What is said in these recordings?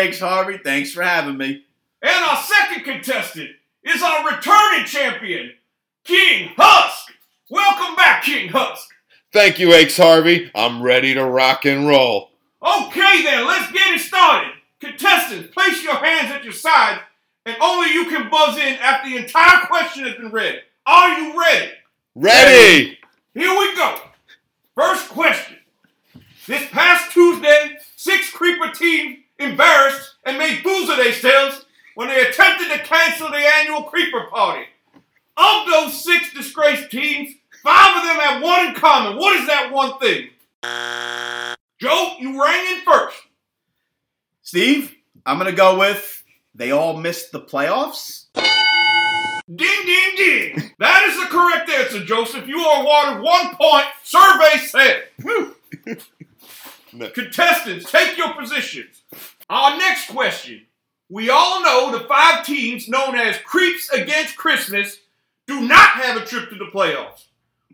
honor to be here, Eggs Harvey. Thanks for having me. And our second contestant is our returning champion, King Husk. Welcome back, King Husk. Thank you, Aches Harvey. I'm ready to rock and roll. Okay then, let's get it started. Contestants, place your hands at your sides, and only you can buzz in after the entire question has been read. Are you ready? Ready! Here we go. First question. This past Tuesday, six creeper teams embarrassed and made fools of themselves when they attempted to cancel the annual creeper party. Of those six disgraced teams, five of them have one in common. What is that one thing? Joe, you rang in first. Steve, I'm going to go with they all missed the playoffs. Ding, ding, ding. That is the correct answer, Joseph. You are awarded one point. Survey said. Contestants, take your positions. Our next question. We all know the five teams known as Creeps Against Christmas do not have a trip to the playoffs.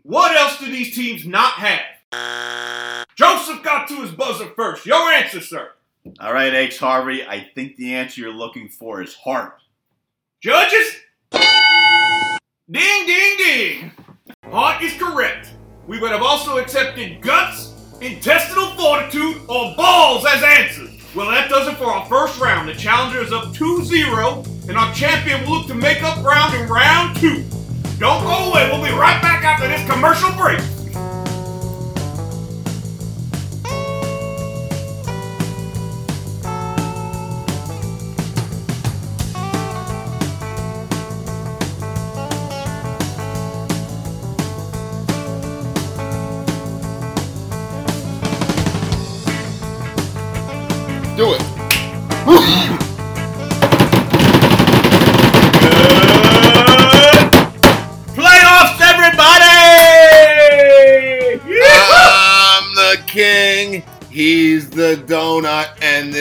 What else do these teams not have? Joseph got to his buzzer first. Your answer, sir. All right, H. Harvey. I think the answer you're looking for is heart. Judges? Ding, ding, ding. Heart is correct. We would have also accepted guts, intestinal fortitude, or balls as answers. Well, that does it for our first round. The challenger is up 2-0, and our champion will look to make up ground in round two. Don't go away. We'll be right back after this commercial break.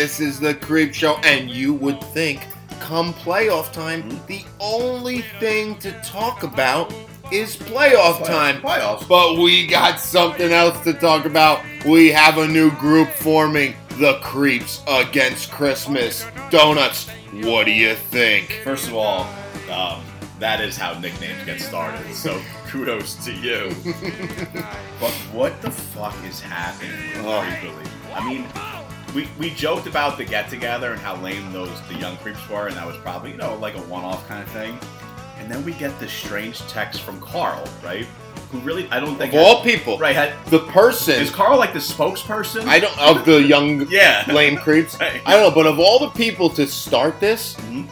This is the creep show. And you would think, come playoff time, the only thing to talk about is playoff time. Playoffs. But we got something else to talk about. We have a new group forming the Creeps Against Christmas. Donuts, what do you think? First of all, um, that is how nicknames get started. So kudos to you. but what the fuck is happening Oh. I mean, we, we joked about the get together and how lame those the young creeps were, and that was probably you know like a one off kind of thing. And then we get this strange text from Carl, right? Who really I don't think Of all people, right had, the person is Carl like the spokesperson? I don't of the young yeah. lame creeps. Right. I don't know, but of all the people to start this, Mhm.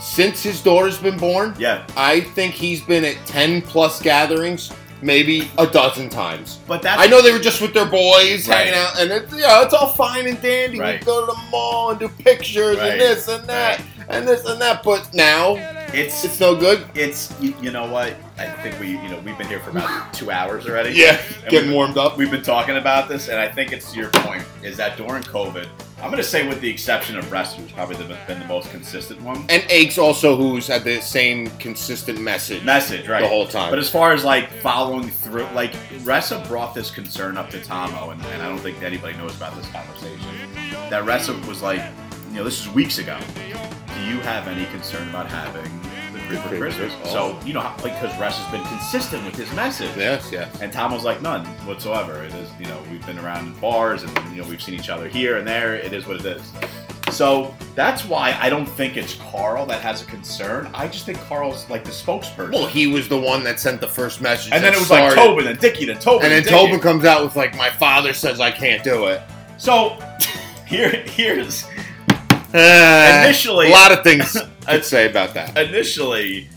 since his daughter's been born, Yeah, I think he's been at ten plus gatherings, maybe a dozen times. but that's I know they were just with their boys Right. hanging out, and it's yeah, it's all fine and dandy. Right. We go to the mall and do pictures Right. and this and that and this and that. But now it's it's no good. it's you, you know what I think we you know we've been here for about two hours already. Yeah, getting warmed up. We've been talking about this, and I think it's to your point is that during COVID, I'm going to say with the exception of Rest, who's probably the, been the most consistent one. And Aches also, who's had the same consistent message Message, right? the whole time. But as far as like following through, like Ressa brought this concern up to Tomo, and, and I don't think anybody knows about this conversation. That Ressa was like, you know, this is weeks ago. Do you have any concern about having Creeper Christmas? Christmas. So oh. you know, how- like because Ress has been consistent with his message. yes, yes. And Tom was like, none whatsoever. It is, you know, we've been around in bars and, you know, we've seen each other here and there. It is what it is. So that's why I don't think it's Carl that has a concern. I just think Carl's like the spokesperson. Well, he was the one that sent the first message. and then it was like. Tobin and Dickie, then Tobin And then Dickie. Tobin comes out with like, "My father says I can't do it." So here, here's Uh, initially- a lot of things I'd say about that. initially.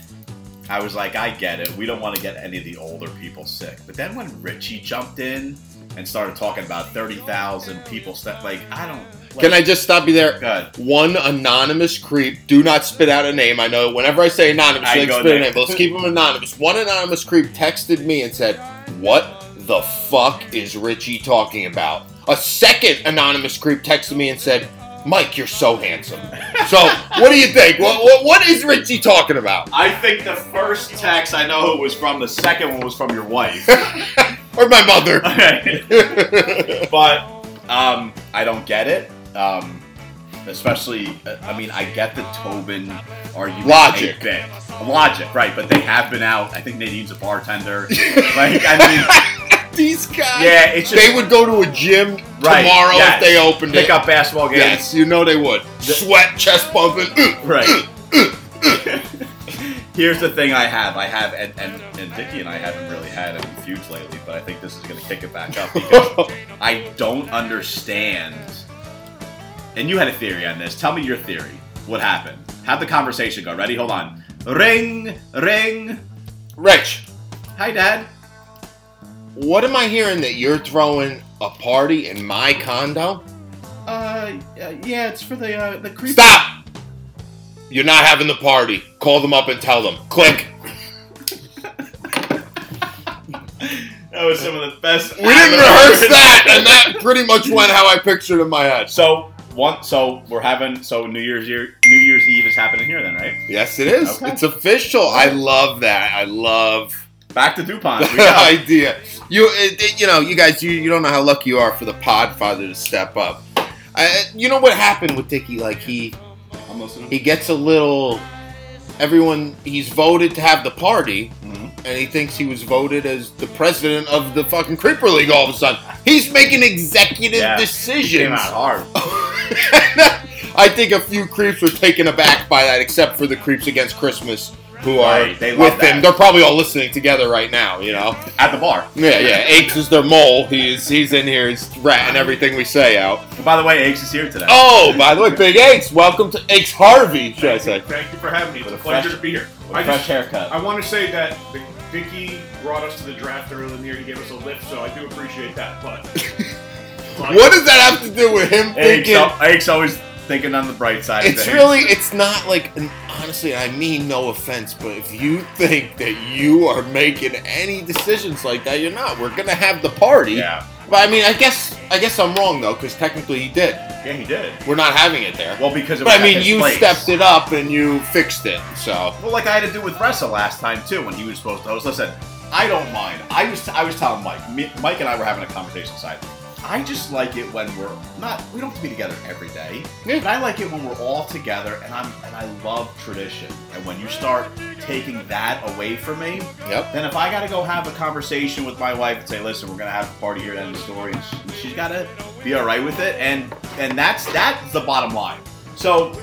I was like, I get it. We don't want to get any of the older people sick. But then when Richie jumped in and started talking about thirty thousand people, stuff like I don't. Like, Can I just stop you there? Good. One anonymous creep. Do not spit out a name. I know whenever I say anonymous, I like spit a name. But let's keep them anonymous. One anonymous creep texted me and said, "What the fuck is Richie talking about?" A second anonymous creep texted me and said, Mike, you're so handsome. So, what do you think? What, what, what is Richie talking about? I think the first text I know who it was from. The second one was from your wife. or my mother? but um, I don't get it. Um, especially, uh, I mean, I get the Tobin argument. Logic. a bit. Logic, right? But they have been out. I think Nadine's a bartender. like, I These guys. yeah, it's just They would go to a gym Right, tomorrow yes. if they opened pick it. up basketball games. Yes, you know they would. Sweat, chest bumping. mm. Right. Here's the thing I have. I have, and, and, and Dickie and I haven't really had any feuds lately, but I think this is going to kick it back up because I don't understand. And you had a theory on this. Tell me your theory. What happened? Have the conversation go. Ready? Hold on. Ring, ring. Rich, Hi, Dad. What am I hearing that you're throwing a party in my condo? Uh, yeah, it's for the uh, the creep. Stop! You're not having the party. Call them up and tell them. Click. That was some of the best. We didn't rehearse that, and that pretty much went how I pictured in my head. So one, so we're having so New Year's year, New Year's Eve is happening here then, right? Yes, it is. Okay. It's official. I love that. I love Back to Dupont. Idea. You, it, you know, you guys, you, you don't know how lucky you are for the Podfather to step up. I, you know what happened with Dickie? Like he, I'm listening. he gets a little. Everyone, he's voted to have the party, Mhm. and he thinks he was voted as the president of the fucking Creeper League. All of a sudden, he's making executive Yeah. decisions. Came out hard. I think a few creeps were taken aback by that, except for the creeps against Christmas who are Right, they with them. They're probably all listening together right now. You know. At the bar. Yeah, yeah. Aches is their mole. He's he's in here. He's ratting everything we say out. And by the way, Eggs is here today. Oh, by the way, Big Aches, welcome to Aches Harvey, should I say? Thank you for having me. It's a a pleasure fresh- to be here. With I a fresh just, haircut. I want to say that Vicky brought us to the draft earlier in the year. He gave us a lift, so I do appreciate that. But but- What does that have to do with him Eggs, thinking? al- Eggs always thinking on the bright side. of It's things. really, it's not like, honestly, I mean no offense, but if you think that you are making any decisions like that, you're not. We're gonna have the party. Yeah. But I mean, I guess, I guess I'm wrong though, because technically he did. Yeah, he did. We're not having it there. Well, because it But was I mean, you place. stepped it up and you fixed it. So Well, like I had to do with Ressa last time too, when he was supposed to host. Listen, I don't mind. I was I was telling Mike, Mike and I were having a conversation side. I just like it when we're not. We don't have to be together every day, Yeah. but I like it when we're all together, and I'm and I love tradition. And when you start taking that away from me, Yep. then if I got to go have a conversation with my wife and say, "Listen, we're gonna have a party here at the end of story," and she, she's got to be all right with it, and and that's that's the bottom line. So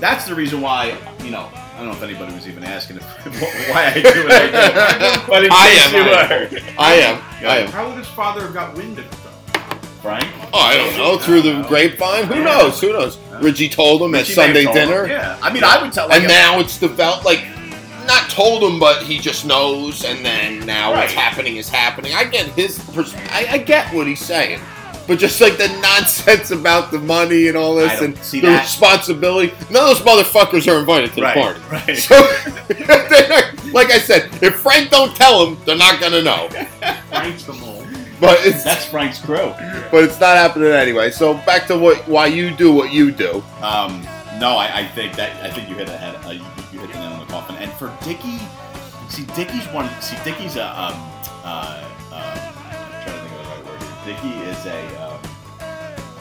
that's the reason why you know. I don't know if anybody was even asking if, why I do what I do, but in I case am, you I am. I am. I am. how would his father have got wind of it Frank. Oh, I don't know. Through the grapevine? Who knows? Who knows? Richie told him at may have Sunday told him. dinner. Yeah, I mean, I would tell. Like, and now it's developed like not told him, but he just knows, and then now what's Right. happening is happening. I get his, pers- I, I get what he's saying, but just like the nonsense about the money and all I this don't and see the that. responsibility. None of those motherfuckers are invited to the party. right. So, they're not- like I said, if Frank don't tell them, they're not gonna know. Frank's the mole. But it's That's Frank's crew. but it's not happening anyway. So back to what why you do what you do. Um, no, I, I think that I think you hit the head. Uh, you, you hit the nail on the coffin. And for Dicky, see, Dicky's one. See, Dicky's a. Um, uh, uh, I'm trying to think of the right word. here. Dicky is a. Um,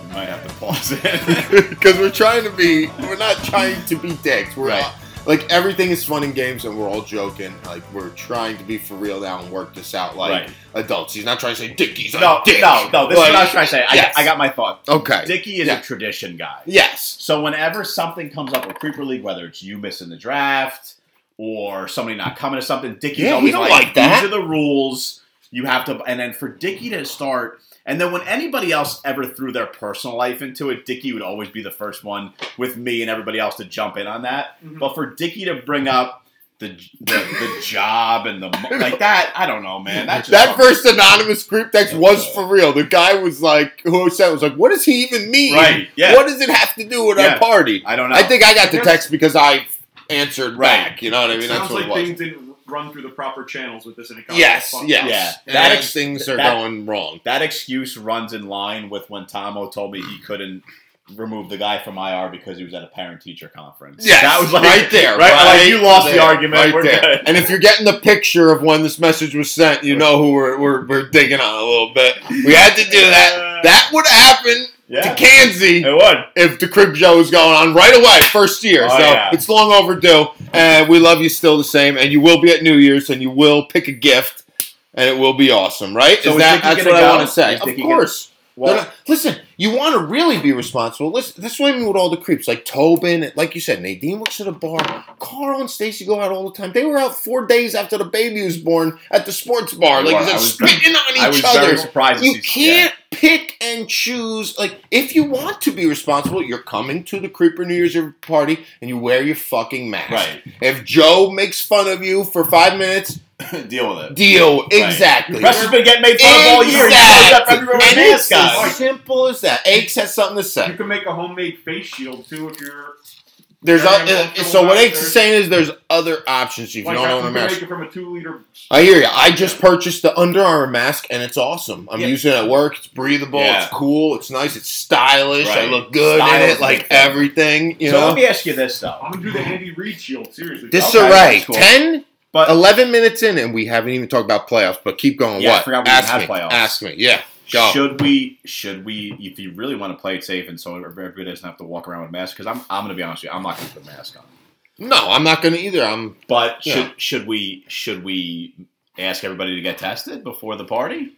you might have to pause it. because we're trying to be we're not trying to be dicks we're Right. not, like everything is fun and games and we're all joking like we're trying to be for real now and work this out like Right. adults he's not trying to say dicky's no, a dick no, no. This is Like, what I was trying to say. I, yes. I got my thought. okay Dicky is Yeah. a tradition guy. yes So whenever something comes up with Creeper League, whether it's you missing the draft or somebody not coming to something, Dickie's Yeah, he always don't like, like that. these are the rules. You have to, and then for Dickie to start, and then when anybody else ever threw their personal life into it, Dickie would always be the first one with me and everybody else to jump in on that. Mhm. But for Dickie to bring up the the, the job and the like that, I don't know, man. That just that first anonymous group text was for real the guy was like who said it was like what does he even mean Right, yeah. what does it have to do with Yeah. our party I don't know. i think i got the text because i answered Right. back you know what i mean it that's sounds what like it was things didn't run through the proper channels with this. And it got yes fucked. yes Yeah. and That that ex- things are that- going wrong that excuse runs in line with when Tomo told me he couldn't remove the guy from IR because he was at a parent-teacher conference. Yeah, that was like, right there. Right, right like you lost the there, argument. Right We're there. good. And if you're getting the picture of when this message was sent, you know who we're, we're, we're digging on a little bit. We had to do that. That would happen yeah, to Kansas it would. if the crib show was going on right away, first year. Oh, so yeah. it's long overdue, and we love you still the same. And you will be at New Year's, and you will pick a gift, and it will be awesome, right? So Is that that's gonna what I want to say? Of think you're course. Well, No, no, Listen, you want to really be responsible. Listen, that's what I mean with all the creeps, like Tobin, like you said, Nadine works at a bar. Carl and Stacy go out all the time. They were out four days after the baby was born at the sports bar, like Well, you said, I was- spitting on I was each other. very surprised. You can't pick and choose. Like, if you want to be responsible, you're coming to the Creeper New Year's Eve party and you wear your fucking mask. Right. If Joe makes fun of you for five minutes, Deal with it. deal. Exactly. Russ has been getting made fun of all year. He shows up everywhere with And it's mask as simple as that. Aches has something to say. You can make a homemade face shield too if you're There's Yeah, o- I'm uh, comfortable so what with Aches that. is saying is there's other options if you don't that, own a can mask. make it from a two liter. I hear you. I just purchased the Under Armour mask and it's awesome. I'm Yeah. using it at work. It's breathable. Yeah. It's cool. It's nice. It's stylish. I Right. look good Style in it. Like big everything. You so know. let me ask you this though. I'm gonna do the Andy Reid shield. Seriously. Disarray. that's cool. 10, But 11 minutes in, and we haven't even talked about playoffs. But keep going. Yeah, I forgot we Ask even me. playoffs. Ask me. Yeah. Go. should we? Should we? If you really want to play it safe and so everybody doesn't have to walk around with masks, because I'm, I'm going to be honest with you, I'm not going to put a mask on. No, I'm not going to either. I'm. But should should we should we ask everybody to get tested before the party?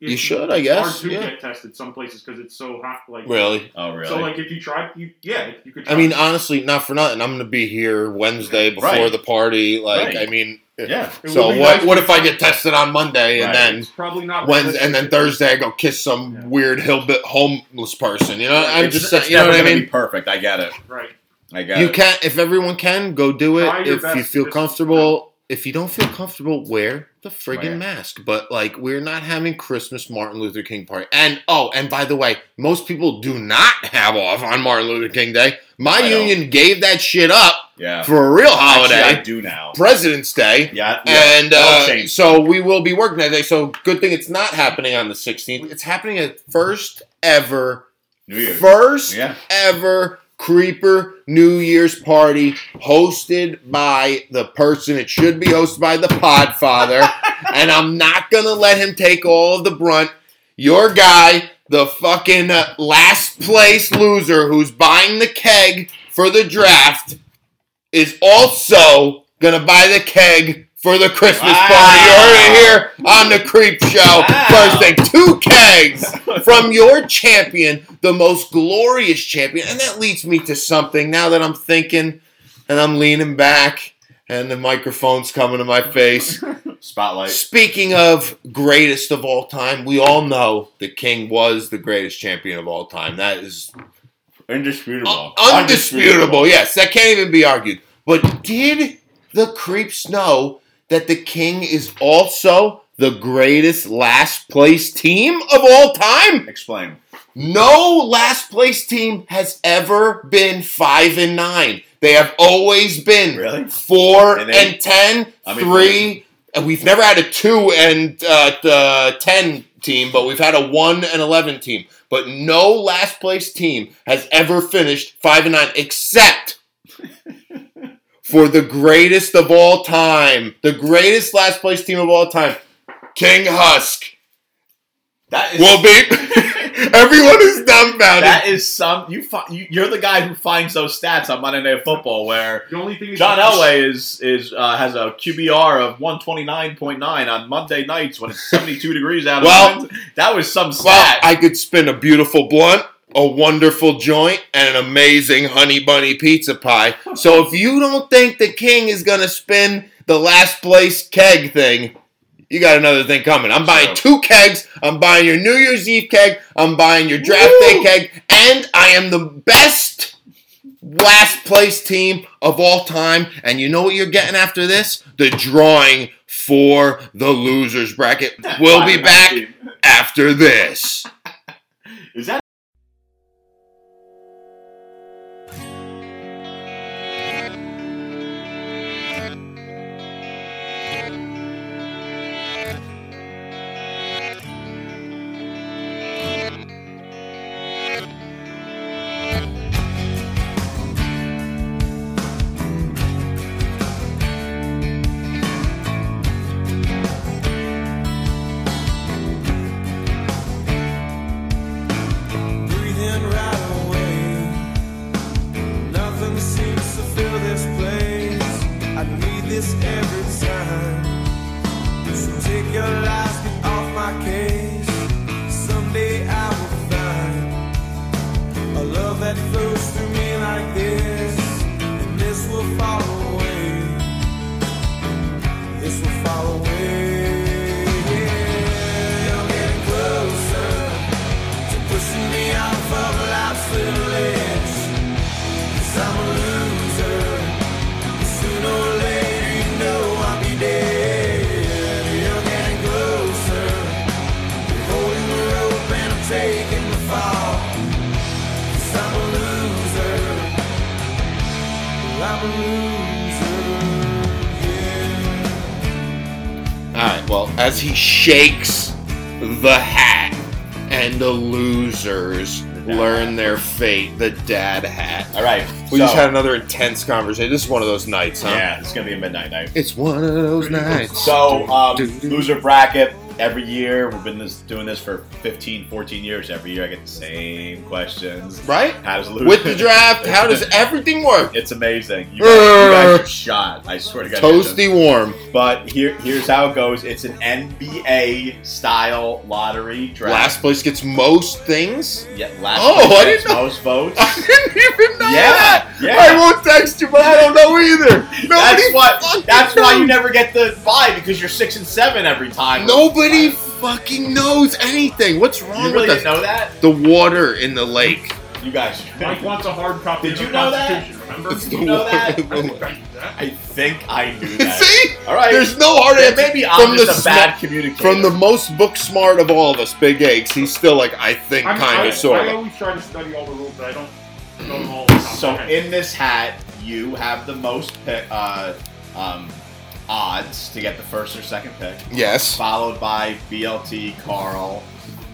You should, I It's guess, hard to yeah. get tested some places because it's so hot. Like Really. Oh, really? So like if you try, you yeah, you could. Try. I mean, honestly, not for nothing. I'm going to be here Wednesday before Right. the party. Like, Right. I mean, eh, yeah. So what? nice what if I get tested on Monday and Right. then it's probably not Wednesday and then. Thursday I go kiss some Yeah. weird hillbilly homeless person? You know, I'm It's- just saying. You know what I mean? Be perfect. I get it. Right. I get it. You it. can if everyone can go do it. If you feel to- comfortable, if you don't feel comfortable, wear the friggin' Right. mask. But like, we're not having Christmas Martin Luther King party. And oh, and by the way, most people do not have off on Martin Luther King Day. My I don't. union gave that shit up Yeah. for a real Actually, holiday, I do now. President's Day. Yeah. yeah. And uh, so we will be working that day. So good thing it's not happening on the 16th. It's happening at first ever, New Year's. first Yeah. ever Creeper New Year's party hosted by the person it should be hosted by, the Podfather. and I'm not gonna let him take all of the brunt. Your guy, the fucking uh, last place loser who's buying the keg for the draft, is also gonna buy the keg for the Christmas Wow. party. You heard it here on the Creep Show. Wow. First thing, two kegs from your champion, the most glorious champion. And that leads me to something now that I'm thinking and I'm leaning back and the microphone's coming to my face. Spotlight. Speaking of greatest of all time, we all know the King was the greatest champion of all time. That is Indisputable. Un- undisputable. Yes, that can't even be argued. But did the creeps know that the King is also the greatest last place team of all time? Explain. No last place team has ever been five and nine. They have always been Really? four And and, ten, I mean, three, and we've never had a two and uh, the ten team, but we've had a one and eleven team. But no last place team has ever finished five and nine, except for the greatest of all time, the greatest last place team of all time, King Husk. That is. Will be. Everyone is dumbfounded. that is some. You, fi- you. You're the guy who finds those stats on Monday Night Football, where The only thing is John Elway is is uh, has a QBR of 129.9 on Monday nights when it's 72 degrees out. Well- that was some Well, stat. I could spin a beautiful blunt, a wonderful joint, and an amazing honey bunny pizza pie. So if you don't think the king is gonna spin the last place keg thing, you got another thing coming. I'm buying two kegs. I'm buying your New Year's Eve keg. I'm buying your draft day keg, and I am the best last place team of all time. And you know what you're getting after this? The drawing for the losers bracket. We'll be back after this. Is that? This every time. So take your lies, get off my case. Someday I will find a love that flows through me like this, and this will fall away. This will fall away. As he shakes the hat, and the losers learn their fate, the dad hat. All right. We so, just had another intense conversation. This is one of those nights, huh? Yeah, it's gonna be a midnight night. It's one of those nights. So, um, loser bracket every year. We've been this, doing this for 15, 14 years. Every year I get the same questions. right? How does loser With the draft, how does everything work? It's amazing. You guys, you guys are shot. I swear to God. you guys Toasty warm. But here, here's how it goes. It's an NBA style lottery draft. Last place gets most things. yeah, last Oh, place I gets didn't know- most votes. I didn't even know Yeah, that. yeah. I won't text you, but I don't know either. Nobody That's what. fucking That's why you never get the buy because you're six and seven every time. Nobody fucking knows anything. What's wrong You really with didn't us? know that? The water in the lake. You guys. Mike wants a hard copy Did of you the know that? Constitution, remember? It's You know that? I think I knew that. I think I knew that. See? All right. There's no hard Then answer. maybe I'm the just a sma- bad communicator. From the most book smart of all of us, Big Eggs, he's still like, I think, kind of, sort I of. always try to study all the rules, but I don't know them all. the So in this hat, you have the most pick, uh, um, odds to get the first or second pick, Yes. followed by BLT Carl,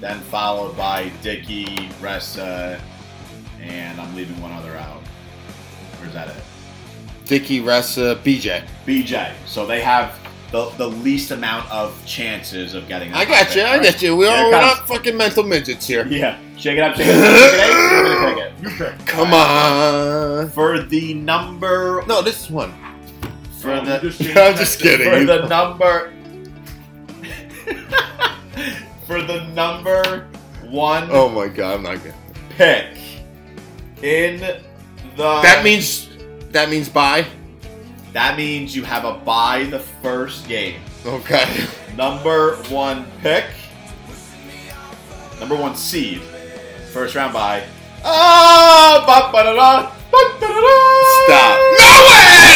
then followed by Dicky Ressa, and I'm leaving one other out. Or is that it? Dicky, Ressa, BJ. BJ. So they have the, the least amount of chances of getting. a I high got pick, you. I got you. We Here all, it we're comes. not fucking mental midgets here. Yeah, shake it up, shake it up, shake it up. I'm it. you pick. Come on. For the number, No, this is one. for Oh, the just I'm just kidding. for the number for the number one Oh my god, I'm not good. pick in the That means that means bye. that means you have a buy the first game. Okay. Number one pick, number one seed, first round buy. Ah, ba ba da da, ba da da da. Stop. No way!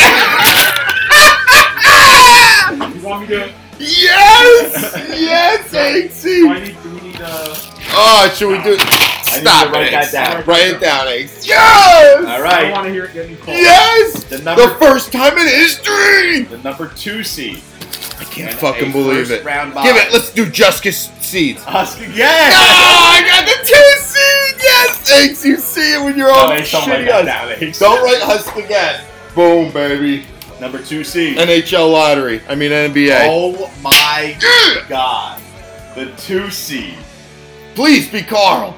You want me to? yes! Yes, Do I AC! need? Do we need? Uh, Oh, should we do I need Stop to write it, that down. Write it down, Ace. Yes! All I want to hear it getting called. Yes! the The number first time in history! the number two seed. I can't and fucking believe it. Round. Give it, let's do Justice Seeds. Husk again! Oh. I got the two seeds! Yes! Ace, you see it when you're all Ace, don't write shitty that us. down, Don't write Husk again. Boom, baby. Number two seed. NHL lottery. I mean NBA. Oh my god. The two seed. Please be Carl.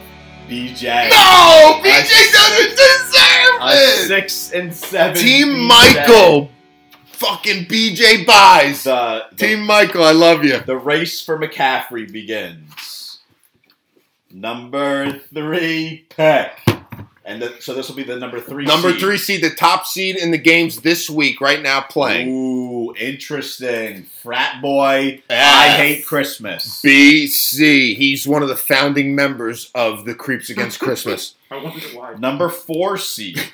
BJ. No! A BJ six- doesn't deserve A it! six and seven. Team BJ. Michael. Fucking BJ buys. The, the, Team Michael, I love you. the race for McCaffrey begins. Number three pick. And the, so this will be the number three Number seed. three seed, the top seed in the games this week, right now playing. Ooh, interesting. Frat boy. I F. hate Christmas. BC. He's one of the founding members of the Creeps Against Christmas. I wondered why. Number four seed.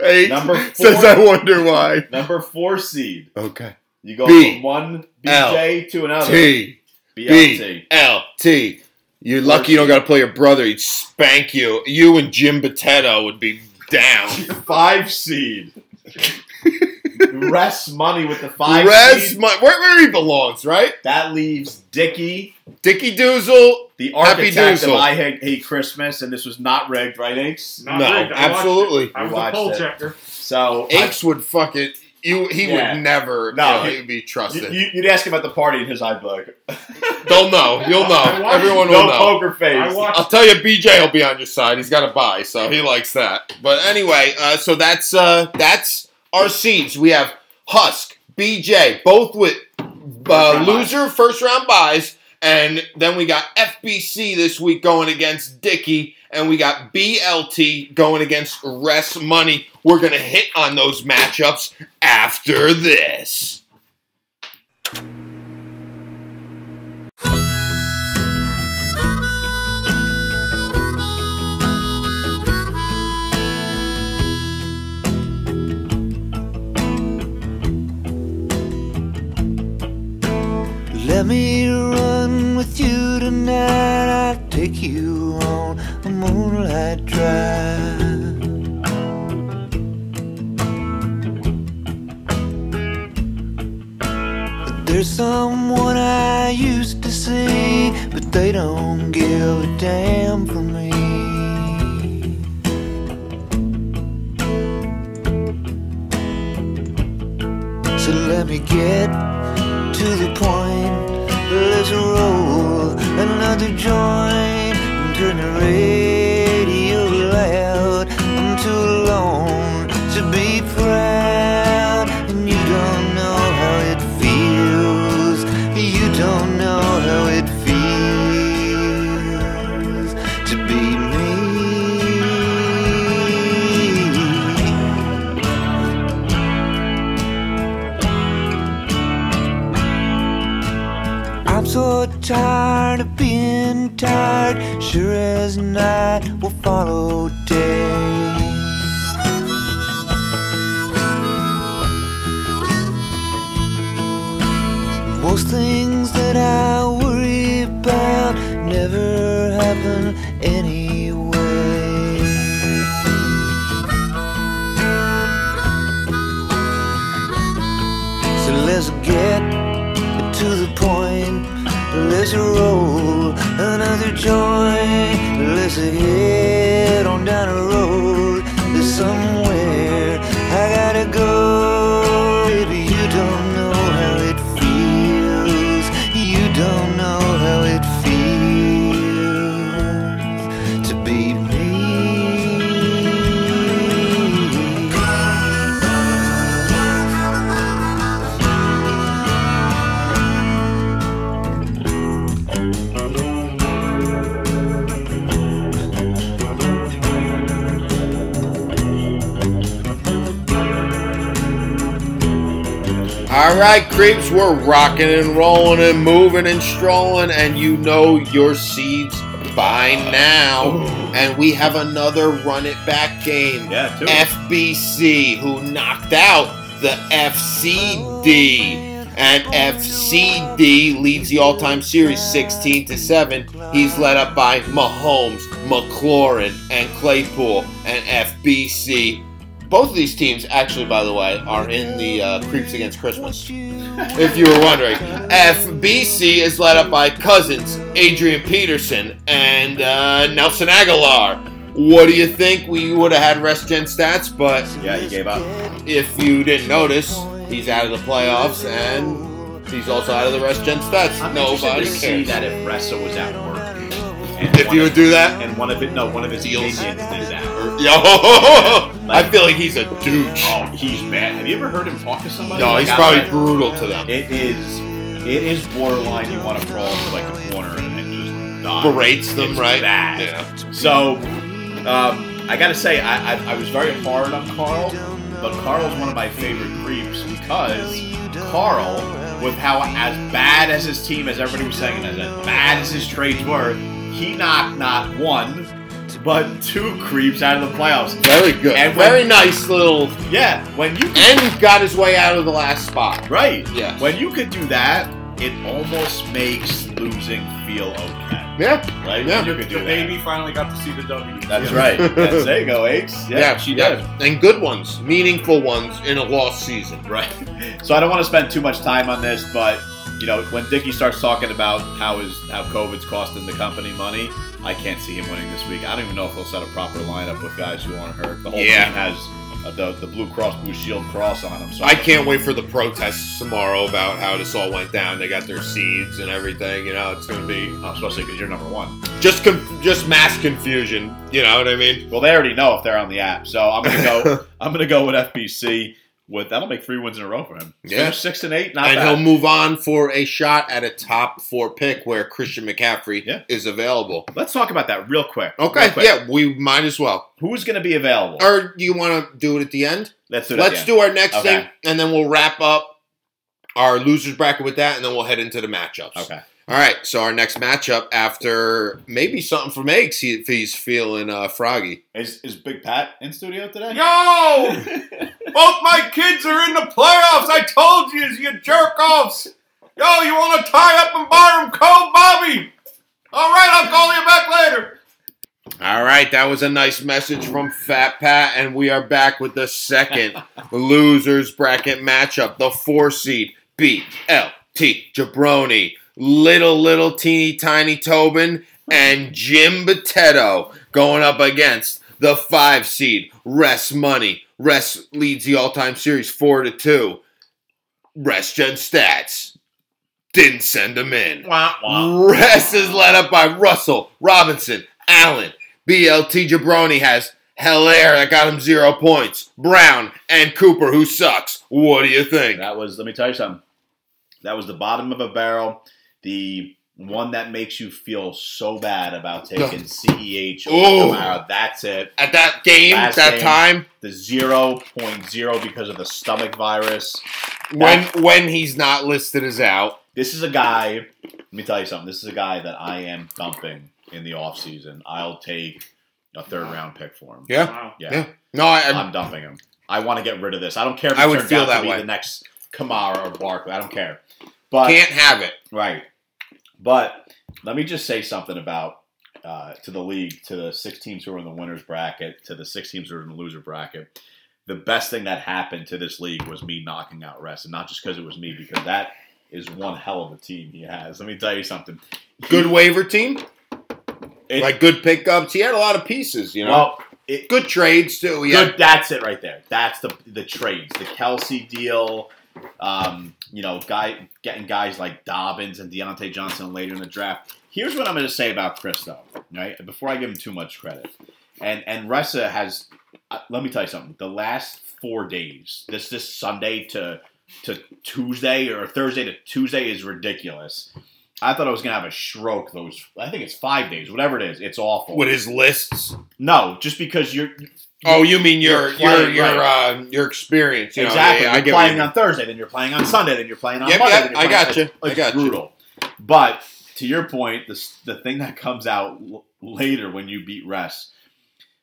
Eight Number four. says I wonder why. Number four seed. Okay. You go B. from one BJ to another. T BLT. B L T. You're lucky you don't got to play your brother. He'd spank you. You and Jim Botetto would be down. Five seed. Rest money with the five Res, seed. my, where, where he belongs, right? That leaves Dicky, Dicky Doozle. the Happy architect of Doozle. I Hate, Hate Christmas, and this was not rigged, right, Aches? Not No, rigged. I watched absolutely. it. I You was a watched poll it. checker. So I- Apes would fuck it. You, he Yeah. would never. No, No, he- he would be trusted. you, would ask him at the party, and his eye bug. They'll know. You'll know. watched- Everyone will no know. poker face. I watched. I'll tell you, BJ will be on your side. He's got a buy, so he likes that. But anyway, uh, so that's uh, that's our seeds. We have Husk, BJ, both with uh, loser first round buys. And then we got FBC this week going against Dickey. And we got BLT going against Rest Money. We're going to hit on those matchups after this. Let me with you tonight. I'll take you on a moonlight drive. There's someone I used to see, but they don't give a damn for me. So let me get to the point. Let's roll another joint turn the radio loud. I'm too alone tired of being tired, sure as night will follow day. All right, creeps, we're rocking and rolling and moving and strolling, and you know your seeds by now. Oh. And we have another run it back game. Yeah, two. FBC, who knocked out the FCD. And FCD leads the all-time series 16 to 7. He's led up by Mahomes, McLaurin, and Claypool. And FBC. Both of these teams, actually, by the way, are in the uh, Creeps Against Christmas. If you were wondering, FBC is led up by Cousins, Adrian Peterson, and uh, Nelson Agholor. What do you think? We would have had rest gen stats, but Yeah, he gave up. if you didn't notice, he's out of the playoffs and he's also out of the rest gen stats. I'm Nobody interested to see that if Ressa was out If you would do that, And one of it, no, one of his Deals. minions did that. yo, I feel like he's a douche. Oh, he's bad. Have you ever heard him talk to somebody? No, Like, he's probably outside? brutal to them. It is. It is borderline. You want to crawl into like a corner and then just die. Berates them, It's right? Bad. Yeah. So, um, I gotta say, I, I, I was very hard on Carl, but Carl's one of my favorite creeps because Carl, with how as bad as his team, as everybody was saying, as bad as his trades were, he knocked not one, but two creeps out of the playoffs. Very good. And when- Very nice little. Yeah, when you And got his way out of the last spot. right, Yeah. when you could do that, it almost makes losing feel okay. Yeah. Right? Yeah. You could do The that. baby finally got to see the W. That's right. That's, there you go, Aches. Yeah, Yeah, she yeah. did. And good ones, meaningful ones in a lost season. Right. So I don't want to spend too much time on this, but you know, when Dickey starts talking about how his how COVID's costing the company money, I can't see him winning this week. I don't even know if he'll set a proper lineup with guys who aren't hurt. The whole Yeah. team has uh, the the Blue Cross Blue Shield cross on them. So I can't wait for the protests tomorrow about how this all went down. They got their seeds and everything. You know, it's going to be Oh, especially because you're number one. just com- just mass confusion. You know what I mean? Well, they already know if they're on the app. So I'm gonna go. I'm gonna go with FBC. With that'll make three wins in a row for him. Yeah. Finish six and eight, not and bad. he'll move on for a shot at a top four pick where Christian McCaffrey Yeah. is available. Let's talk about that real quick. Okay, Real quick. yeah, we might as well. Who's going to be available? Or do you want to do it at the end? Let's do it. Let's do our next Okay. thing, and then we'll wrap up our losers bracket with that, and then we'll head into the matchups. Okay. All right. So our next matchup after maybe something from Eggs, he- if he's feeling uh, froggy. Is is Big Pat in studio today? Yo! Both my kids are in the playoffs. I told you, you jerk offs. Yo, you want to tie up and Byram Cove, Bobby? All right, I'll call you back later. All right, that was a nice message from Fat Pat, and we are back with the second losers bracket matchup. The four seed BLT Jabroni, little little teeny tiny Tobin, and Jim Botetto going up against the five seed Rest Money. Rest leads the all time series four to two. Rest Gen Stats didn't send him in. Wah, wah. Rest is led up by Russell, Robinson, Allen. BLT Jabroni has Helaire that got him zero points. Brown and Cooper, who sucks. What do you think? That was. Let me tell you something. That was the bottom of a barrel. The one that makes you feel so bad about taking CEH over Ooh. Kamara. That's it. At that game, Last that game. time, The 0.0 because of the stomach virus. when when he's not listed as out. This is a guy. Let me tell you something. This is a guy that I am dumping in the offseason. I'll take a third round pick for him. Yeah, Wow. Yeah. yeah. No, I, I I'm dumping him. I want to get rid of this. I don't care if I it would turns feel out that to be way. the next Kamara or Barkley. I don't care. But can't have it. Right. But let me just say something about uh, to the league, to the six teams who are in the winners bracket, to the six teams who are in the loser bracket. The best thing that happened to this league was me knocking out Rest, and not just because it was me, because that is one hell of a team he has. Let me tell you something. Good waiver team, It- like good pickups. He had a lot of pieces. You know, well, it, good trades too. Had Good. That's it right there. That's the the trades. The Kelce deal. Um, you know, guy getting guys like Dobbins and Diontae Johnson later in the draft. Here's what I'm going to say about Chris, though. Right before I give him too much credit, and and Ressa has. Uh, let me tell you something. The last four days, this this Sunday to to Tuesday or Thursday to Tuesday is ridiculous. I thought I was going to have a stroke. Those I think it's five days, whatever it is. It's awful. with his lists. no, just because you're Oh, you mean your your your right. uh, your experience? You exactly. yeah, yeah, you're playing on Thursday, then you're playing on Sunday, then you're playing on Yep, Monday. yep, I got you. I got you. brutal. But to your point, the the thing that comes out l- later when you beat Rest.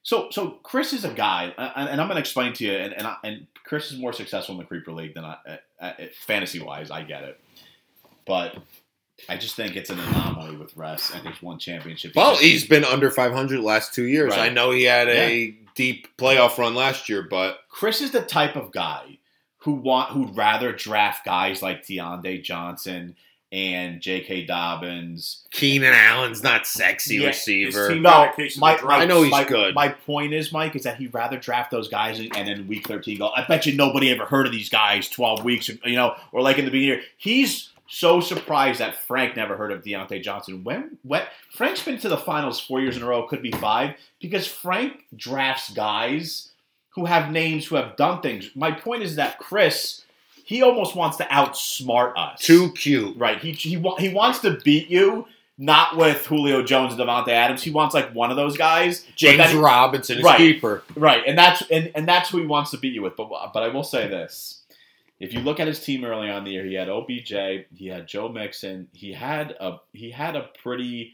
So so Chris is a guy, and, and I'm going to explain to you. And and, I, and Chris is more successful in the Creeper League than I, uh, uh, fantasy wise. I get it, but I just think it's an anomaly with Rest and his one championship. Well, he's been under 500 the last two years. Right. I know he had a deep playoff run last year, but Chris is the type of guy who want who'd rather draft guys like Diontae Johnson and J.K. Dobbins. Keenan Allen's not sexy Yeah, receiver. No, got a case of my. I know he's my, good. My point is, Mike, is that he'd rather draft those guys and then week thirteen go. I bet you nobody ever heard of these guys twelve weeks, you know, or like in the beginning. year. He's so surprised that Frank never heard of Diontae Johnson. When what Frank's been to the finals four years in a row, could be five, because Frank drafts guys who have names who have done things. My point is that Chris, he almost wants to outsmart us. Too cute. Right. He he he wants to beat you, not with Julio Jones and Davante Adams. He wants like one of those guys. James Robinson is Right. keeper. Right, and that's and, and that's who he wants to beat you with. But but I will say this: if you look at his team early on in the year, he had OBJ, he had Joe Mixon, he had a he had a pretty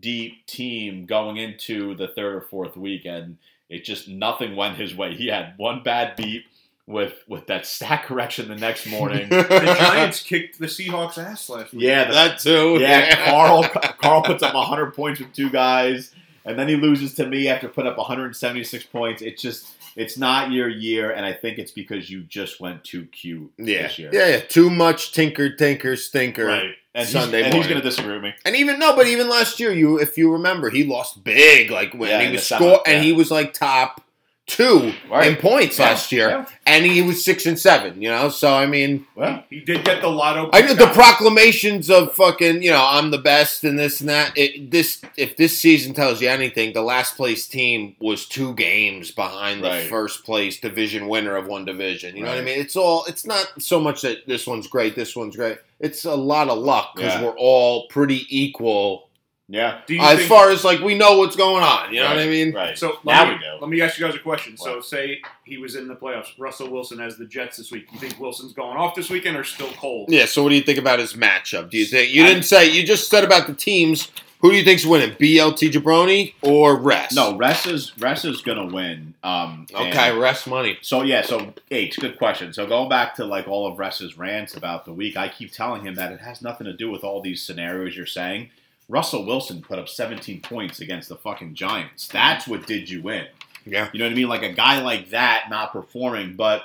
deep team going into the third or fourth week, and it just nothing went his way. He had one bad beat with with that stack correction the next morning. The Giants kicked the Seahawks' ass last week. yeah, the that too. Yeah, Carl Carl puts up 100 points with two guys, and then he loses to me after putting up 176 points. It's just it's not your year, and I think it's because you just went too cute Yeah. this year. yeah, yeah. Too much tinker, tinker, stinker. Right. And Sunday he's, and he's going to disagree with me. And even no, but even last year, you if you remember, he lost big. Like when Yeah, he was score, seventh, and he was like top two Right. in points Yeah. last year, Yeah. and he was six and seven. You know, so I mean, Well, He did get the lotto. I know the proclamations of fucking, you know, I'm the best and this and that. It, this, if this season tells you anything, the last place team was two games behind the first place division winner of one division. You know what I mean? It's all. It's not so much that this one's great, this one's great. It's a lot of luck because Yeah. we're all pretty equal yeah. Do you as think- far as like we know what's going on. You know what I mean? Right. So now let we me, know. let me ask you guys a question. So say he was in the playoffs. Russell Wilson has the Jets this week. You think Wilson's going off this weekend or still cold? Yeah. So what do you think about his matchup? Do you think you I- didn't say you just said about the teams? Who do you think's winning? BLT Jabroni or Rest? No, Rest is Ress is gonna win. Um, Okay, Rest money. So yeah, so H, good question. So going back to like all of Rest's rants about the week, I keep telling him that it has nothing to do with all these scenarios you're saying. Russell Wilson put up 17 points against the fucking Giants. That's what did you win. Yeah. You know what I mean? Like a guy like that not performing, but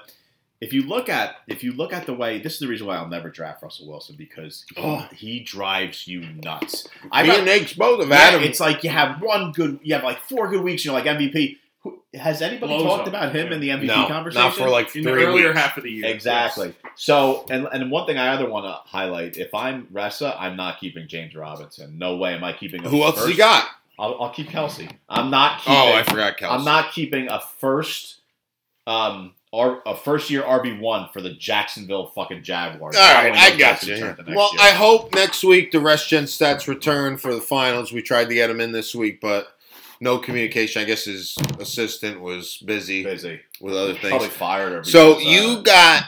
if you look at if you look at the way this is the reason why I'll never draft Russell Wilson because he, Oh. he drives you nuts. I and Nate's both have yeah, it's like you have one good, you have like four good weeks. You're like MVP. Who, has anybody Blows talked up. about him in the MVP no, conversation? not for like In the earlier weeks. half of the year. Exactly. So, and and one thing I either want to highlight: if I'm Ressa, I'm not keeping James Robinson. No way am I keeping. A Who else first. has he got? I'll, I'll keep Kelce. I'm not keeping. Oh, I forgot Kelce. I'm not keeping a first, um, or a first year RB one for the Jacksonville fucking Jaguars. All right, wanna I got you. Trent the next Well, year. I hope next week the rest gen stats return for the finals. We tried to get him in this week, but no communication. I guess his assistant was busy busy. with other things. Probably fired. Or So because, uh, you got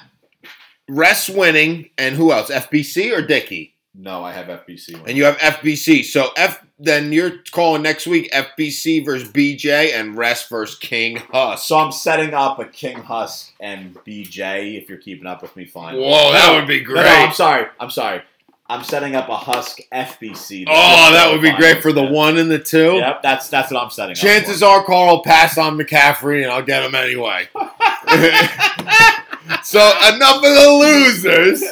Rest winning, and who else? FBC or Dickey? No, I have FBC. winning. And you have FBC. So F. Then you're calling next week FBC versus BJ and Rest versus King Huss. So I'm setting up a King Husk and BJ. If you're keeping up with me, fine. Whoa, that would be no, great. No, I'm sorry. I'm sorry. I'm setting up a Husk FBC. oh, that would be great for the one and the two. Yep, that's that's what I'm setting Chances up. Chances are Carl will pass on McCaffrey and I'll get him anyway. so enough of the losers.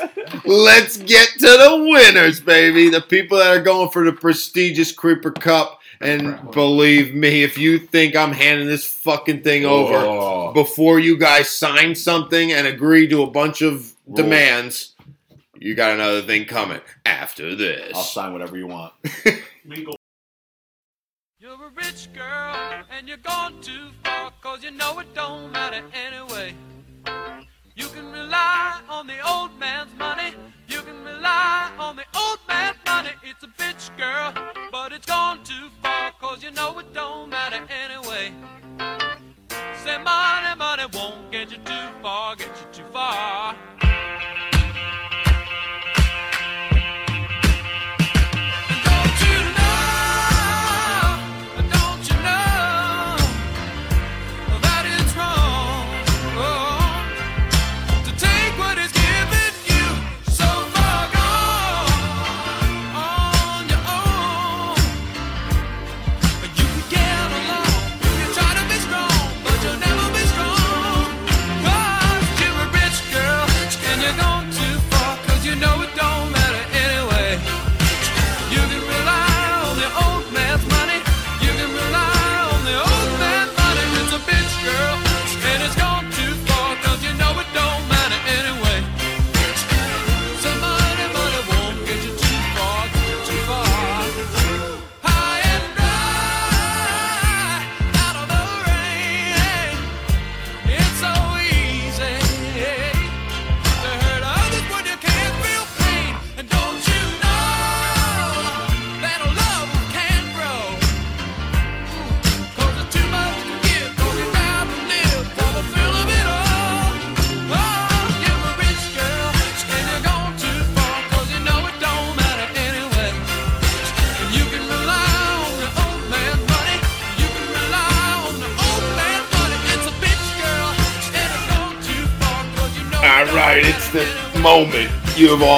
Let's get to the winners, baby. The people that are going for the prestigious Creeper Cup. And believe me, if you think I'm handing this fucking thing over Oh. before you guys sign something and agree to a bunch of Rules. demands, you got another thing coming after this. I'll sign whatever you want. Legal. You're a rich girl and you're gone too far cause you know it don't matter anyway. You can rely on the old man's money. You can rely on the old man's money. It's a bitch girl, but it's gone too far cause you know it don't matter anyway. Say money, money won't get you too far, get you too far.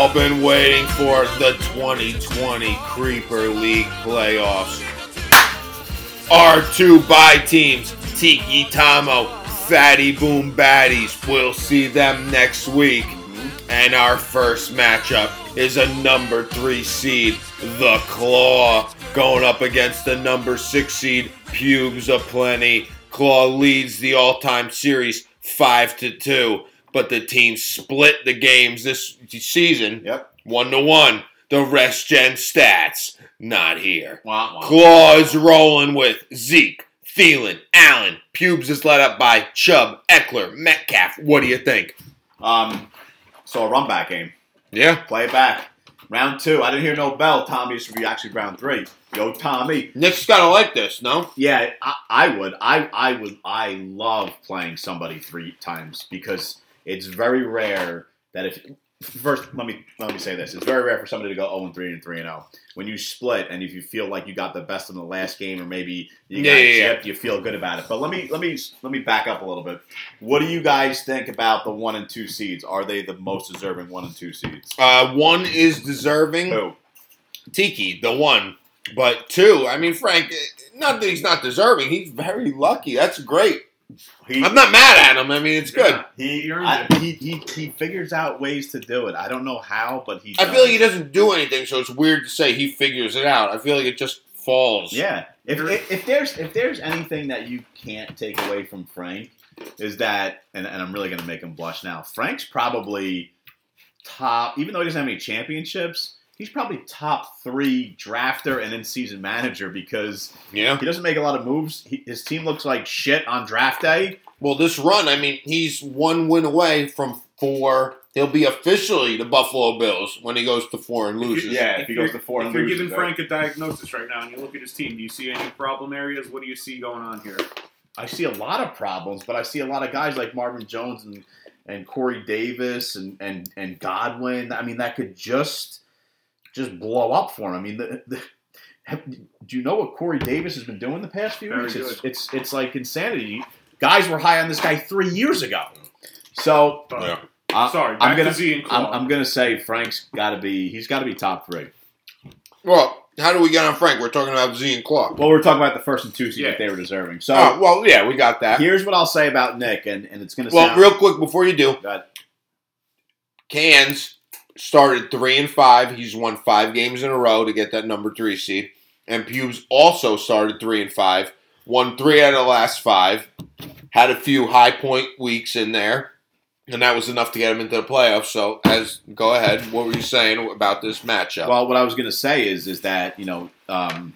All been waiting for the 2020 Creeper League playoffs. Our two bye teams, Tiki Tamo, Fatty Boom Baddies, we'll see them next week. And our first matchup is a number three seed, the Claw, going up against the number six seed, Pubes Aplenty. Claw leads the all-time series five to two, but the team split the games this season Yep. one to one. The rest gen stats not here. Claw is rolling with Zeke, Thielen, Allen. Pubes is led up by Chubb, Ekeler, Metcalf. What do you think? Um, so a run back game. Yeah. Play it back. Round two. I didn't hear no bell. Tommy this would be actually round three. Yo, Tommy. Nick's gotta like this, no? Yeah, I, I would. I, I would. I love playing somebody three times because it's very rare that if first let me let me say this. It's very rare for somebody to go 0 and 3 and 3 and 0. When you split and if you feel like you got the best in the last game or maybe you got Yeah, yeah, yeah. chipped, you feel good about it. But let me let me let me back up a little bit. What do you guys think about the one and two seeds? Are they the most deserving one and two seeds? Uh, one is deserving. Who? Tiki, the one. But two, I mean, Frank, not that he's not deserving. He's very lucky. That's great. He, I'm not mad at him. I mean, it's good. he, He I- it. he, he, he figures out ways to do it. I don't know how, but he. I does. feel like he doesn't do anything, so it's weird to say he figures it out. I feel like it just falls. Yeah. If, if, if there's if there's anything that you can't take away from Frank is that, and, and I'm really going to make him blush now. Frank's probably top, even though he doesn't have any championships. He's probably top three drafter and in season manager because Yeah. he doesn't make a lot of moves. He, his team looks like shit on draft day. Well, this run, I mean, he's one win away from four. He'll be officially the Buffalo Bills when he goes to four and loses. Yeah, if he goes to four and loses. if you're loses, giving right? Frank a diagnosis right now and you look at his team, do you see any problem areas? What do you see going on here? I see a lot of problems, but I see a lot of guys like Marvin Jones and and Corey Davis and and and Godwin. I mean, that could just just blow up for him. I mean, the, the, have, do you know what Corey Davis has been doing the past few Very weeks? It's, good. it's it's like insanity. Guys were high on this guy three years ago. So But, Yeah. I- Sorry, I'm back gonna to I'm, I'm gonna say Frank's got to be he's got to be top three. Well, how do we get on Frank? We're talking about Z and Claw. Well, we're talking about the first and two seeds Yeah. that they were deserving. So Oh, well, yeah, we got that. here's what I'll say about Nick, and, and it's gonna Well, sound real quick before you do, God, Cans started three and five. He's won five games in a row to get that number three seed. And Pubes also started three and five, won three out of the last five, had a few high point weeks in there, and that was enough to get him into the playoffs. So, as go ahead, what were you saying about this matchup? Well, what I was going to say is is that you know um,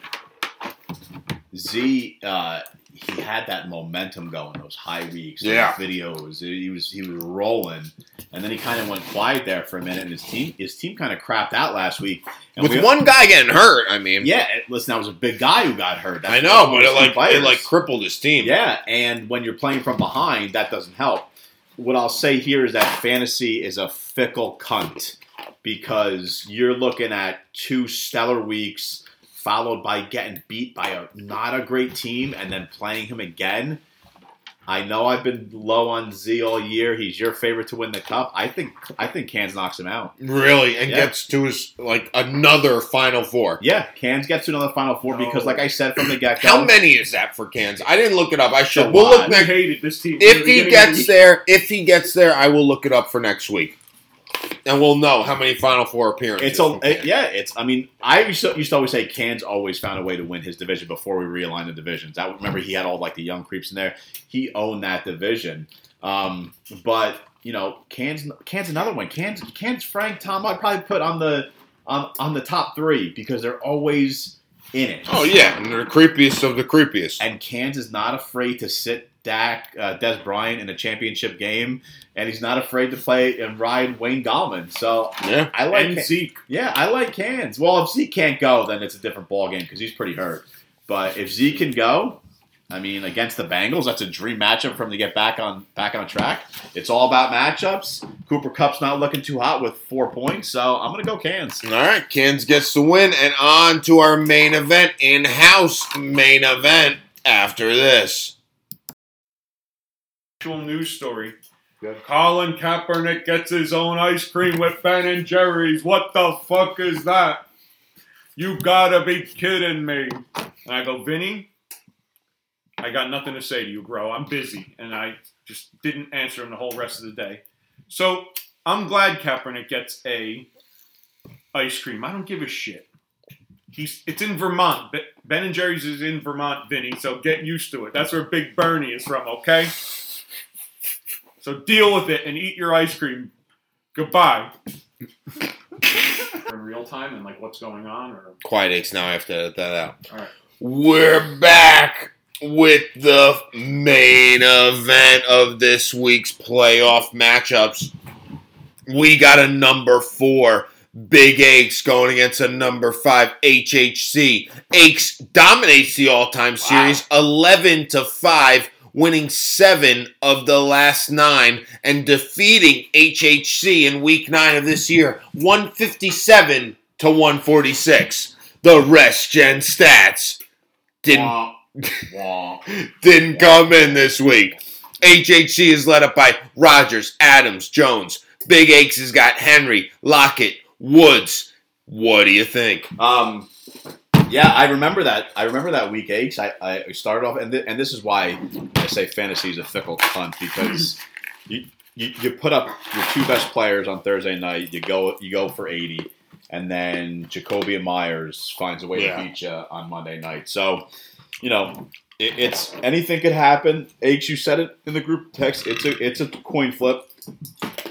Z uh, he had that momentum going those high weeks. those Yeah. videos he was he was rolling, and then he kind of went quiet there for a minute, and his team his team kind of crapped out last week. And With we- one guy getting hurt, I mean, yeah, listen, that was a big guy who got hurt. That's I know, but it like players. it like crippled his team. Yeah, and when you're playing from behind, that doesn't help. What I'll say here is that fantasy is a fickle cunt because you're looking at two stellar weeks followed by getting beat by a not a great team and then playing him again. I know I've been low on Z all year. He's your favorite to win the cup. I think I think Cans knocks him out. Really, and Yeah. gets to his like another Final Four. Yeah, Cans gets to another Final Four No. because, like I said from the get go, How many is that for Cans? I didn't look it up. I should. We'll look next. hated this team. If he beginning of the gets there, if he gets there, I will look it up for next week, and we'll know how many Final Four appearances. It's a it- yeah. It's I mean I used to, used to always say Can's always found a way to win his division before we realigned the divisions. I remember he had all like the young creeps in there. He owned that division. Um, but you know Can's Can's another one. Can's Can's Frank Tom. I'd probably put on the on on the top three because they're always in it. Oh yeah, and they're the creepiest of the creepiest. And Cairns is not afraid to sit Dak, uh, Dez Bryant in a championship game, and he's not afraid to play and ride Wayne Gallman. So Yeah, I like and Ca- Zeke. yeah, I like Cans. Well, if Zeke can't go, then it's a different ballgame because he's pretty hurt. But if Zeke can go, I mean, against the Bengals, that's a dream matchup for him to get back on back on track. It's all about matchups. Cooper Kupp's not looking too hot with four points, so I'm gonna go Cans. All right, Cans gets the win, and on to our main event, in-house main event. After this, Actual news story. Colin Kaepernick gets his own ice cream with Ben and Jerry's. What the fuck is that? You gotta be kidding me. And I go, Vinny, I got nothing to say to you, bro. I'm busy. And I just didn't answer him the whole rest of the day. So I'm glad Kaepernick gets a ice cream. I don't give a shit. He's it's in Vermont. Ben and Jerry's is in Vermont, Vinny, so get used to it. That's where Big Bernie is from, okay? So deal with it and eat your ice cream. Goodbye. in real time and like what's going on, or Quiet aches now. I have to edit that out. all right. We're back with the main event of this week's playoff matchups. We got a number four, Big Aches, going against a number five, HHC. Aches dominates the all time series 11 to 5, winning seven of the last nine and defeating HHC in week nine of this year 157 to 146. The rest gen stats didn't wah. Didn't come in this week. HHC is led up by Rodgers, Adams, Jones. Big Aches has got Henry, Lockett, Woods. What do you think? Um, yeah, I remember that. I remember that week eight. I, I started off, and th- and this is why I say fantasy is a fickle cunt because you, you you put up your two best players on Thursday night. You go you go for eighty, and then Jakobi and Meyers finds a way Yeah. to beat you on Monday night. So, you know. It, it's anything could happen. H, you said it in the group text. It's a it's a coin flip.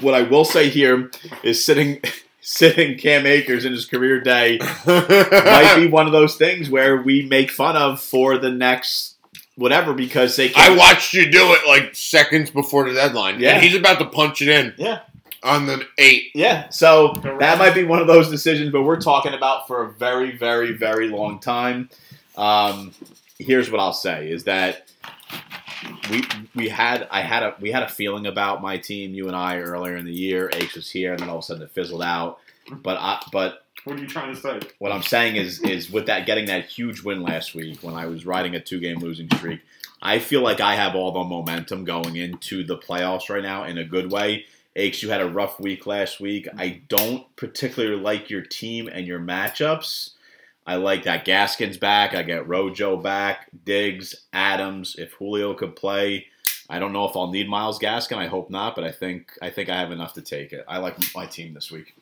What I will say here is sitting sitting Cam Akers in his career day might be one of those things where we make fun of for the next whatever because they Can't. I watched you do it like seconds before the deadline. Yeah. And he's about to punch it in yeah on the eight. yeah so that might be one of those decisions but we're talking about for a very very very long time um, here's what I'll say is that we we had I had a we had a feeling about my team you and I earlier in the year Ace was here and then all of a sudden it fizzled out but I but What are you trying to say? what I'm saying is is with that getting that huge win last week when I was riding a two game losing streak, I feel like I have all the momentum going into the playoffs right now in a good way. Aches, you had a rough week last week. I don't particularly like your team and your matchups. I like that Gaskin's back. I get Rojo back, Diggs, Adams. If Julio could play, I don't know if I'll need Myles Gaskin. I hope not, but I think I think I have enough to take it. I like my team this week.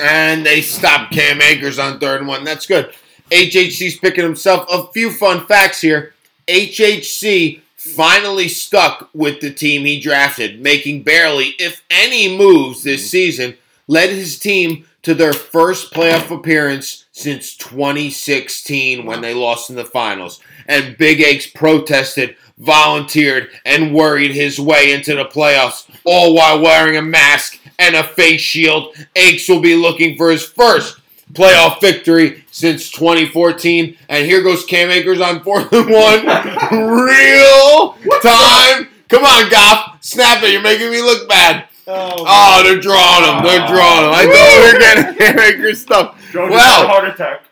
And they stopped Cam Akers on third and one. That's good. HHC's picking himself. A few fun facts here. HHC finally stuck with the team he drafted, making barely, if any, moves this mm-hmm. season, led his team to their first playoff appearance since 2016 when they lost in the finals. And Big Aches protested, volunteered, and worried his way into the playoffs, all while wearing a mask and a face shield. Aches will be looking for his first playoff victory since 2014. And here goes Cam Akers on fourth and one. Real time. Come on, Goff. Snap it. You're making me look bad. Oh, they're drawing them. They're drawing him. I thought we were getting Cam Akers stuff. Joe just Well- heart attack.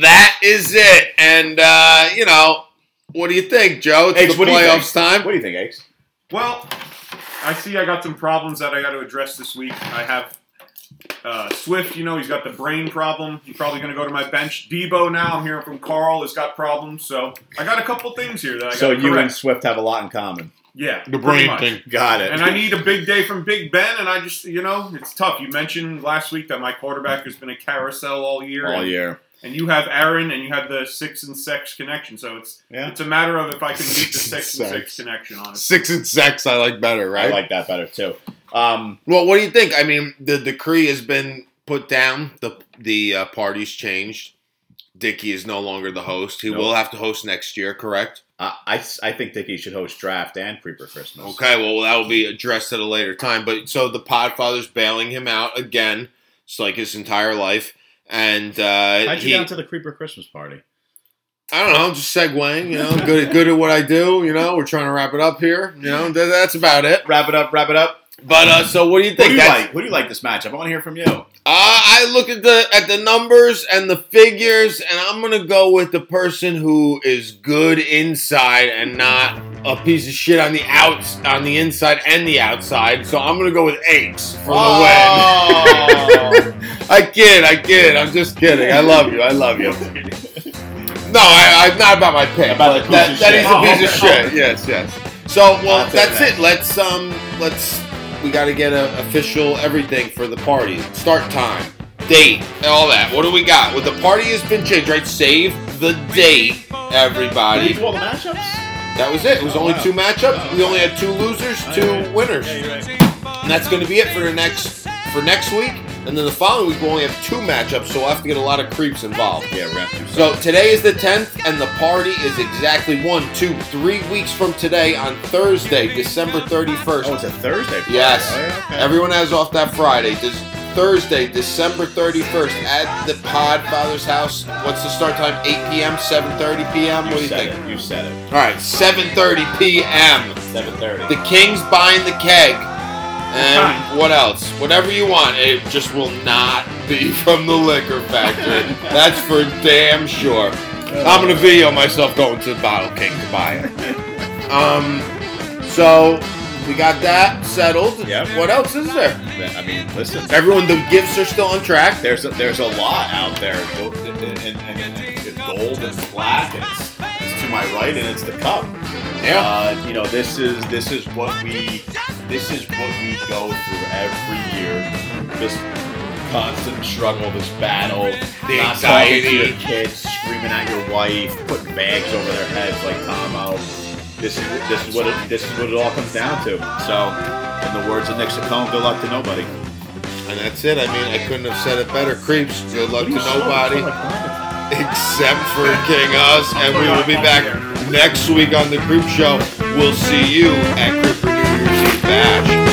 That is it. And, uh, you know, what do you think, Joe? It's Aches, the what do you think? playoffs time. What do you think, Aches? Well, I see I got some problems that I got to address this week. I have uh, Swift, you know, he's got the brain problem. He's probably going to go to my bench. Deebo now, I'm hearing from Carl, has got problems. So I got a couple things here that I got So to you and. Swift have a lot in common. Yeah, The brain much. thing. Got it. And I need a big day from Big Ben, and I just, you know, it's tough. You mentioned last week that my quarterback has been a carousel all year. all and, year. and you have Aaron, and you have the six and six connection. So it's Yeah. it's a matter of if I can beat the Six six and and six six. connection on it. Six and six, I like better, right? I like that better too. Um, Well, what do you think? I mean, the decree has been put down. The the uh, party's changed. Dickey is no longer the host. He Nope. will have to host next year, correct? I, I, I think Dickie should host draft and Creeper Christmas. Okay, well that will be addressed at a later time. But so the Podfather's bailing him out again. It's like his entire life, and uh, How'd you he, get onto the Creeper Christmas party? I don't know, I'm just segueing. You know, good at good at what I do. You know, we're trying to wrap it up here. You know, that's about it. Wrap it up, wrap it up. But uh, so what do you think? do you That's- like? Who do you like this matchup? I want to hear from you. Uh, I look at the at the numbers and the figures, and I'm gonna go with the person who is good inside and not a piece of shit on the outs on the inside and the outside. So I'm gonna go with Aches for the win. I kid, I kid. I'm just kidding. I love you. I love you. No, I, I not about my pick. About the that, shit. is a piece of Oh, okay. shit. Yes, yes. So well, that's that. it. Let's um, let's we got to get a official everything for the party. Start time, date, all that. What do we got? Well, the party has been changed, right? Save the date, everybody. all the matchups? That was it. It was only wow. two matchups. We only had two losers, two winners. And that's going to be it for the next for next week. And then the following week we'll only have two matchups, so we'll have to get a lot of creeps involved. Yeah, we're gonna have to. So today is the 10th, and the party is exactly one, two, three weeks from today on Thursday, December 31st. Oh, it's a Thursday. party. Yes. Oh, yeah, okay. Everyone has off that Friday. This Thursday, December 31st, at the Podfather's house. What's the start time? 8 p.m., 7:30 p.m. You What do you think? it. You said it. All right, 7:30 p.m. Seven thirty. The King's buying the keg. And what else? Whatever you want. It just will not be from the liquor factory. That's for damn sure. I'm gonna video myself going to the Bottle King to buy it. Um, so we got that settled. Yep. What else is there? I mean, listen. Everyone, the gifts are still on track. There's a, there's a lot out there, and, and, and, and gold and black, and it's, it's to my right, and it's the cup. Yeah. Uh, you know, this is this is what we this is what we go through every year. This constant struggle, this battle, The not talking to anxiety. your kids, screaming at your wife, putting bags over their heads like Tomo. This is this is what it, this is what it all comes down to. So, in the words of Nick Saccone, good luck to nobody. And that's it. I mean, I couldn't have said it better. Creeps. Good luck to nobody. Except for King Us, and we will be back next week on the Creepshow. We'll see you at Creeper New Year's Eve Bash.